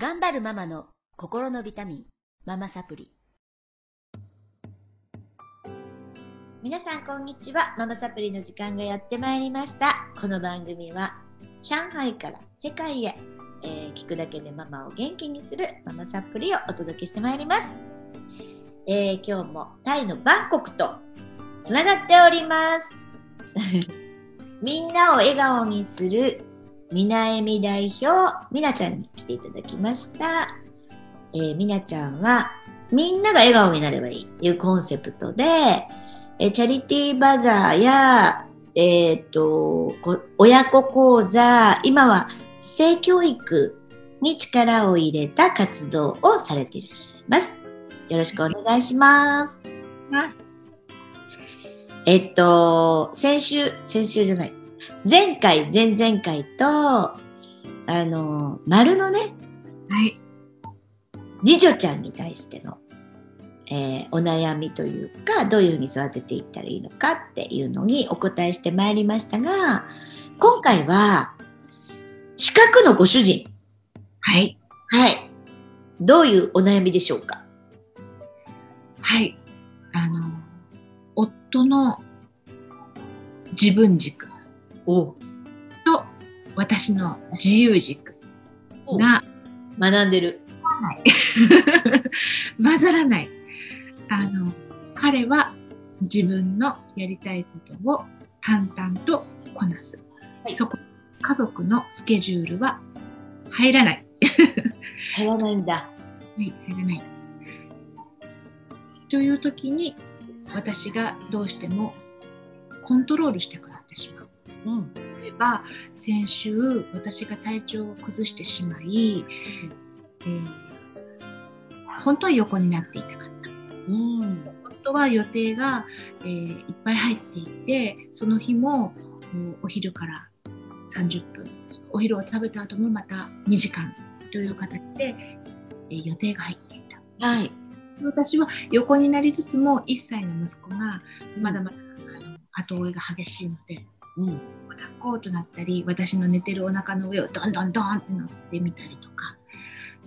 頑張るママの心のビタミン、ママサプリ。皆さんこんにちは。ママサプリの時間がやってまいりました。この番組は上海から世界へ、えー聞くだけでママを元気にするママサプリをお届けしてまいります。えー今日もタイのバンコクとつながっております。みんなを笑顔にするみなえみ代表みなちゃんに来ていただきました。えーみなちゃんはみんなが笑顔になればいいっていうコンセプトで、えーチャリティーバザーや、えっ、と、こ親子講座、今は性教育に力を入れた活動をされていらっしゃいます。よろしくお願いし。ます。えっと、先週、先週じゃない。前回、前々回と、あの、丸のね、はい。次女ちゃんに対しての、えーお悩みというか、どういうふうに育てていったらいいのかっていうのにお答えしてまいりましたが、今回は、四角のご主人。はい。はい。どういうお悩みでしょうか？はい。あの、夫の自分軸おと私の自由軸が学んでる。混ざらない。あの、彼は自分のやりたいことを淡々とこなす。はいそこ、家族のスケジュールは入らない。入らないんだ。はい、入らない。という時に私がどうしてもコントロールしたくなってしまう。うん。例えば先週私が体調を崩してしまい、えー本当は横になっていたかった。うん。本当は予定が、えーいっぱい入っていてその日もお昼から30分お昼を食べた後もまた2時間という形で、えー予定が入っていた。はい。私は横になりつつも1歳の息子がまだまだ後追いが激しいのでうん。抱っこうとなったり私の寝てるお腹の上をどんどんどんって乗ってみたりとか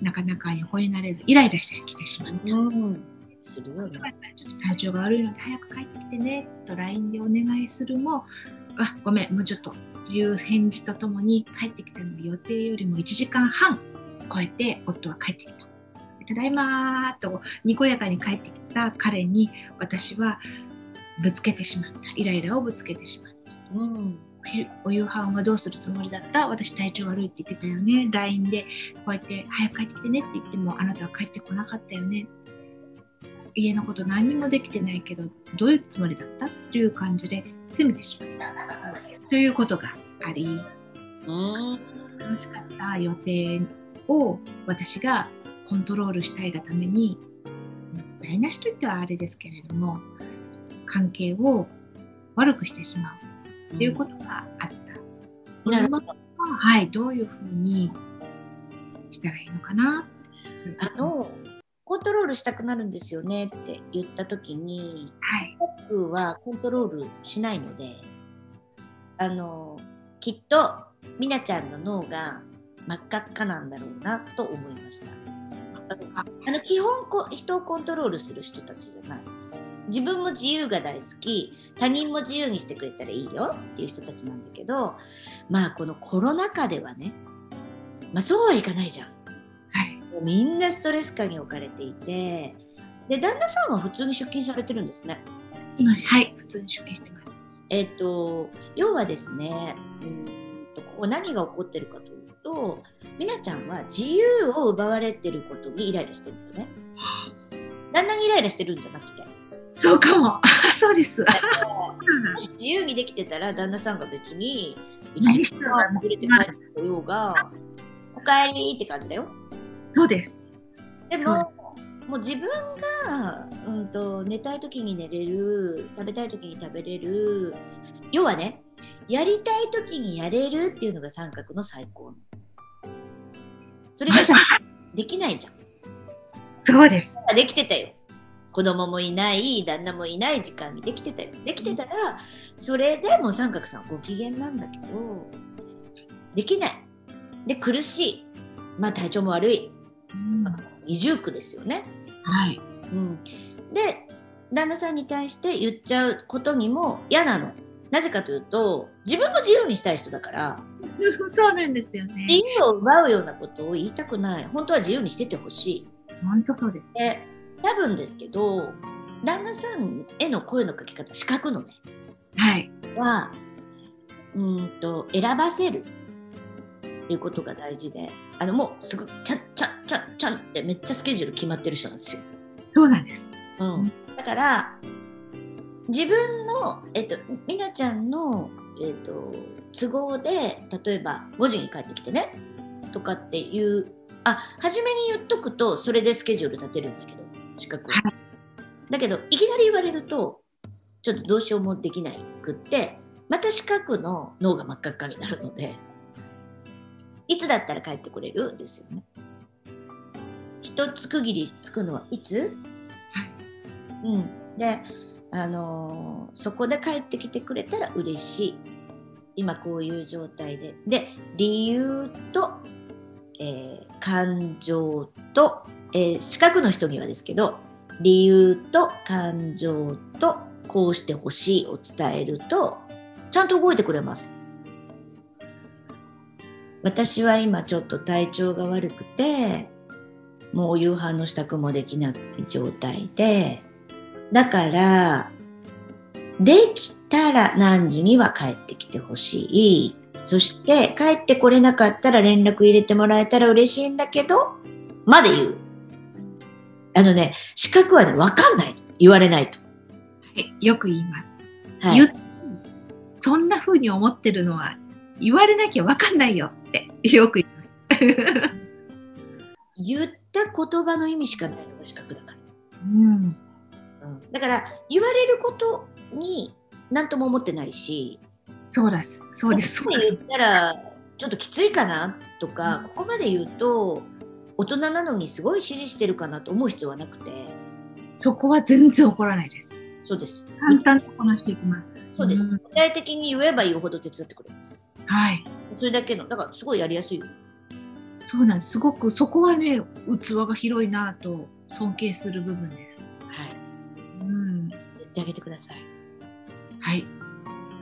なかなか横になれずイライラしてきてしまった。うん。するよね。ちょっと体調が悪いので早く帰ってきてねと LINE でお願いするもあごめんもうちょっとという返事とともに帰ってきたのが予定よりも1時間半超えて夫は帰ってきた。ただいまーとにこやかに帰ってきた彼に私はぶつけてしまったイライラをぶつけてしまった。うん。おお夕飯はどうするつもりだった？私体調悪いって言ってたよね。LINE でこうやって早く帰ってきてねって言ってもあなたは帰ってこなかったよね。家のこと何にもできてないけどどういうつもりだった？っていう感じで責めてしまった。ということがあり。楽しかった。予定を私がコントロールしたいがために台無しといってはあれですけれども関係を悪くしてしまう。っていうことがあった。なるほど。はい、どういうふうにしたらいいのかな。あの、コントロールしたくなるんですよねって言った時に、はい、ストックはコントロールしないので、あの、きっと、みなちゃんの脳が真っ赤っかなんだろうなと思いました。あの基本こ人をコントロールする人たちじゃないです。自分も自由が大好き、他人も自由にしてくれたらいいよっていう人たちなんだけど、まあこのコロナ禍ではね、まあそうはいかないじゃん。はい、みんなストレス下に置かれていて、で、旦那さんは普通に出勤されてるんですね。今、はい、普通に出勤してます。えっ、と、要はですね、うーんとここ何が起こってるかというと、みなちゃんは自由を奪われてることにイライラしてるんだよね。旦那にイライラしてるんじゃなくて。そうかも。そうです。もし自由にできてたら旦那さんが別に一何時間遅れて帰ってこようが、おかえりって感じだよ。そうです。でも、もう自分が、うん、と寝たい時に寝れる食べたい時に食べれる要はねやりたい時にやれるっていうのが三角の最高のそれがさできないじゃん。そうです。できてたよ。子供もいない旦那もいない時間にできてたよ。できてたらそれでも三角さんご機嫌なんだけどできない。で苦しい。まあ体調も悪い。うん二重苦ですよね。はい。うん、で旦那さんに対して言っちゃうことにも嫌なの。なぜかというと自分も自由にしたい人だから そうなんですよね。自由を奪うようなことを言いたくない本当は自由にしててほしい。本当そうです。で多分ですけど旦那さんへの声のかけ方資格のねはい。はうーんと選ばせるっていうことが大事であのもうすぐちゃんちゃんちゃんちゃんってめっちゃスケジュール決まってる人なんですよ。そうなんです。うん、だから自分の、えっと、みなちゃんの、えっと、都合で例えば5時に帰ってきてねとかっていうあ初めに言っとくとそれでスケジュール立てるんだけど資格はだけどいきなり言われるとちょっとどうしようもできないくってまた四角の脳が真っ赤っかになるのでいつだったら帰ってこれる？ですよね。一つ区切りつくのはいつ？うん、で、あのそこで帰ってきてくれたら嬉しい。今こういう状態で。で、理由と、えー感情と、えー四角の人にはですけど、理由と感情とこうしてほしいを伝えると、ちゃんと動いてくれます。私は今ちょっと体調が悪くて、もう夕飯の支度もできない状態で、だから、できたら何時には帰ってきてほしい。そして、帰ってこれなかったら連絡入れてもらえたら嬉しいんだけど、まで言う。あのね、資格はね、わかんない。言われないと。はい。よく言います。はいそんな風に思ってるのは言われなきゃわかんないよってよく言います。言った言葉の意味しかないのが資格だから。うん。うんだから、言われることに何とも思ってないし、そうです。そうです。そうです言。ったらちょっときついかな？とか、うんここまで言うと大人なのにすごい指示してるかなと思う必要はなくてそこは全然怒らないです。そうです簡単にこなしていきます。そうです、ん具体的に言えば言うほど手伝ってくれますはい。それだけのだからすごいやりやすいよそうなんです。すごくそこはね、器が広いなと尊敬する部分です。はいってあげてくださいはい。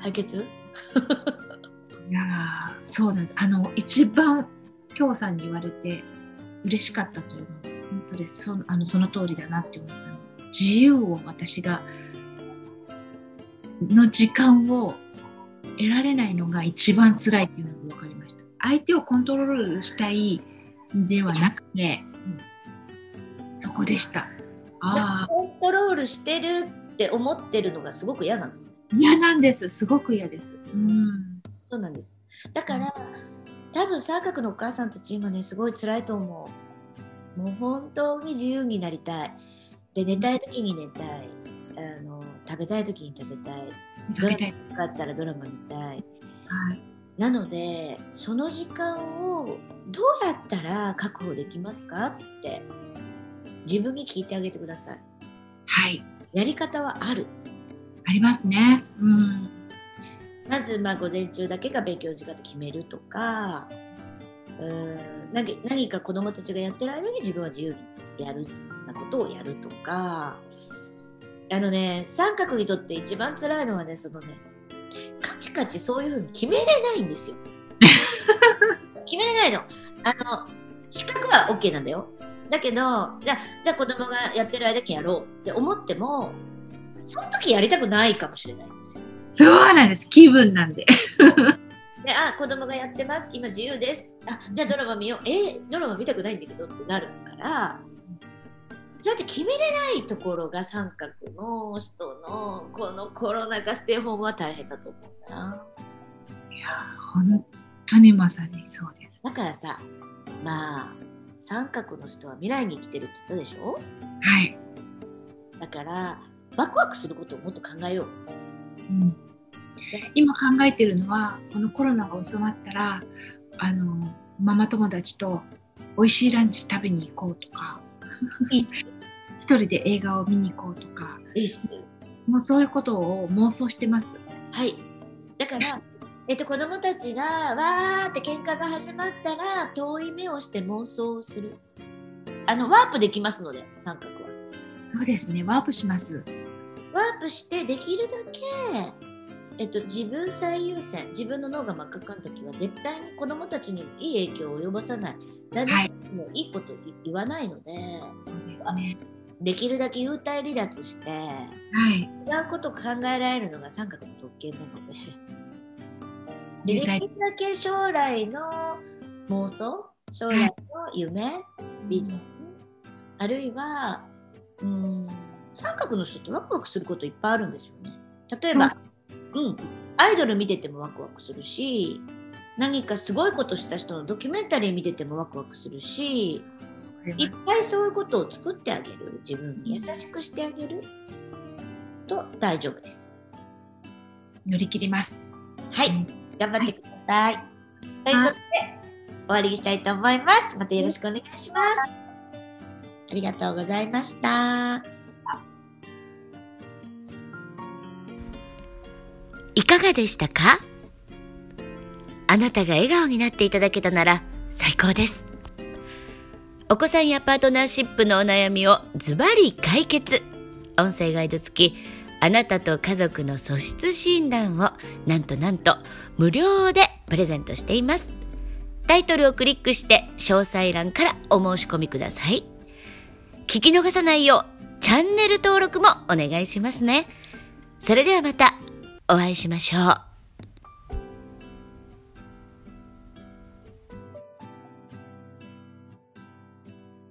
解決？いやーそうなんです。あの、一番、京さんに言われて嬉しかったというのは、本当です。そのあのその通りだなって思ったの。自由を私が、の時間を得られないのが一番辛いっていうのが分かりました。相手をコントロールしたいんではなくて、そこでした。ああ、コントロールしてるって思ってるのがすごく嫌なの嫌なんです。すごく嫌です。うん。そうなんですだから多分三角のお母さんたち今ねすごい辛いと思うもう本当に自由になりたいで寝たい時に寝たいあの食べたい時に食べたいドラ。マがあったらドラマ見たいはい。なのでその時間をどうやったら確保できますかって自分に聞いてあげてくださいはい。やり方はあるありますね。うん。まずまあ午前中だけが勉強時間で決めるとかうーん何何か子どもたちがやってる間に自分は自由にやるなことをやるとかあのね三角にとって一番辛いのはねそのねカチカチそういうふうに決めれないんですよ。決めれないの。あの資格は OK なんだよ。だけどじゃあじゃあ子供がやってる間にやろうって思ってもその時やりたくないかもしれないんですよ。そうなんです。気分なんで。で、あ、子供がやってます。今自由です。あ、じゃあドラマ見よう。えードラマ見たくないんだけどってなるから、そうやって決めれないところが三角の人のこのコロナ禍ステイホームは大変だと思うな。いやー、本当にまさにそうです。だからさ、まあ、三角の人は未来に生きてるって言ったでしょ？はい。だから、ワクワクすることをもっと考えよう。うん、今考えてるのは、このコロナが収まったら、あの、ママ友達と美味しいランチ食べに行こうとか。一人で映画を見に行こうとか、いいっす。もうそういうことを妄想してます。はい。だから、えっと、子供たちがわーって喧嘩が始まったら遠い目をして妄想をする。あのワープできますので三角は。そうですね。ワープします。ワープしてできるだけ、えっと、自分最優先自分の脳が真っ赤っかの時は絶対に子供たちにいい影響を及ぼさない旦那さんにもいいこと言わないので、そうですね。できるだけ幽体離脱してはい。違うことを考えられるのが三角の特権なのででできるだけ将来の妄想将来の夢、ビジョン、あるいはうん三角の人ってワクワクすることいっぱいあるんですよね。例えば、うん、アイドル見ててもワクワクするし何かすごいことした人のドキュメンタリー見ててもワクワクするしいっぱいそういうことを作ってあげる。自分に優しくしてあげる。と大丈夫です。乗り切ります。はい、うん頑張ってください。ということで終わりにしたいと思います。またよろしくお願いします。ありがとうございました。いかがでしたか？あなたが笑顔になっていただけたなら最高です。お子さんやパートナーシップのお悩みをズバリ解決。音声ガイド付き、あなたと家族の素質診断をなんとなんと無料でプレゼントしています。タイトルをクリックして詳細欄からお申し込みください。聞き逃さないようチャンネル登録もお願いしますね。それではまたお会いしましょう。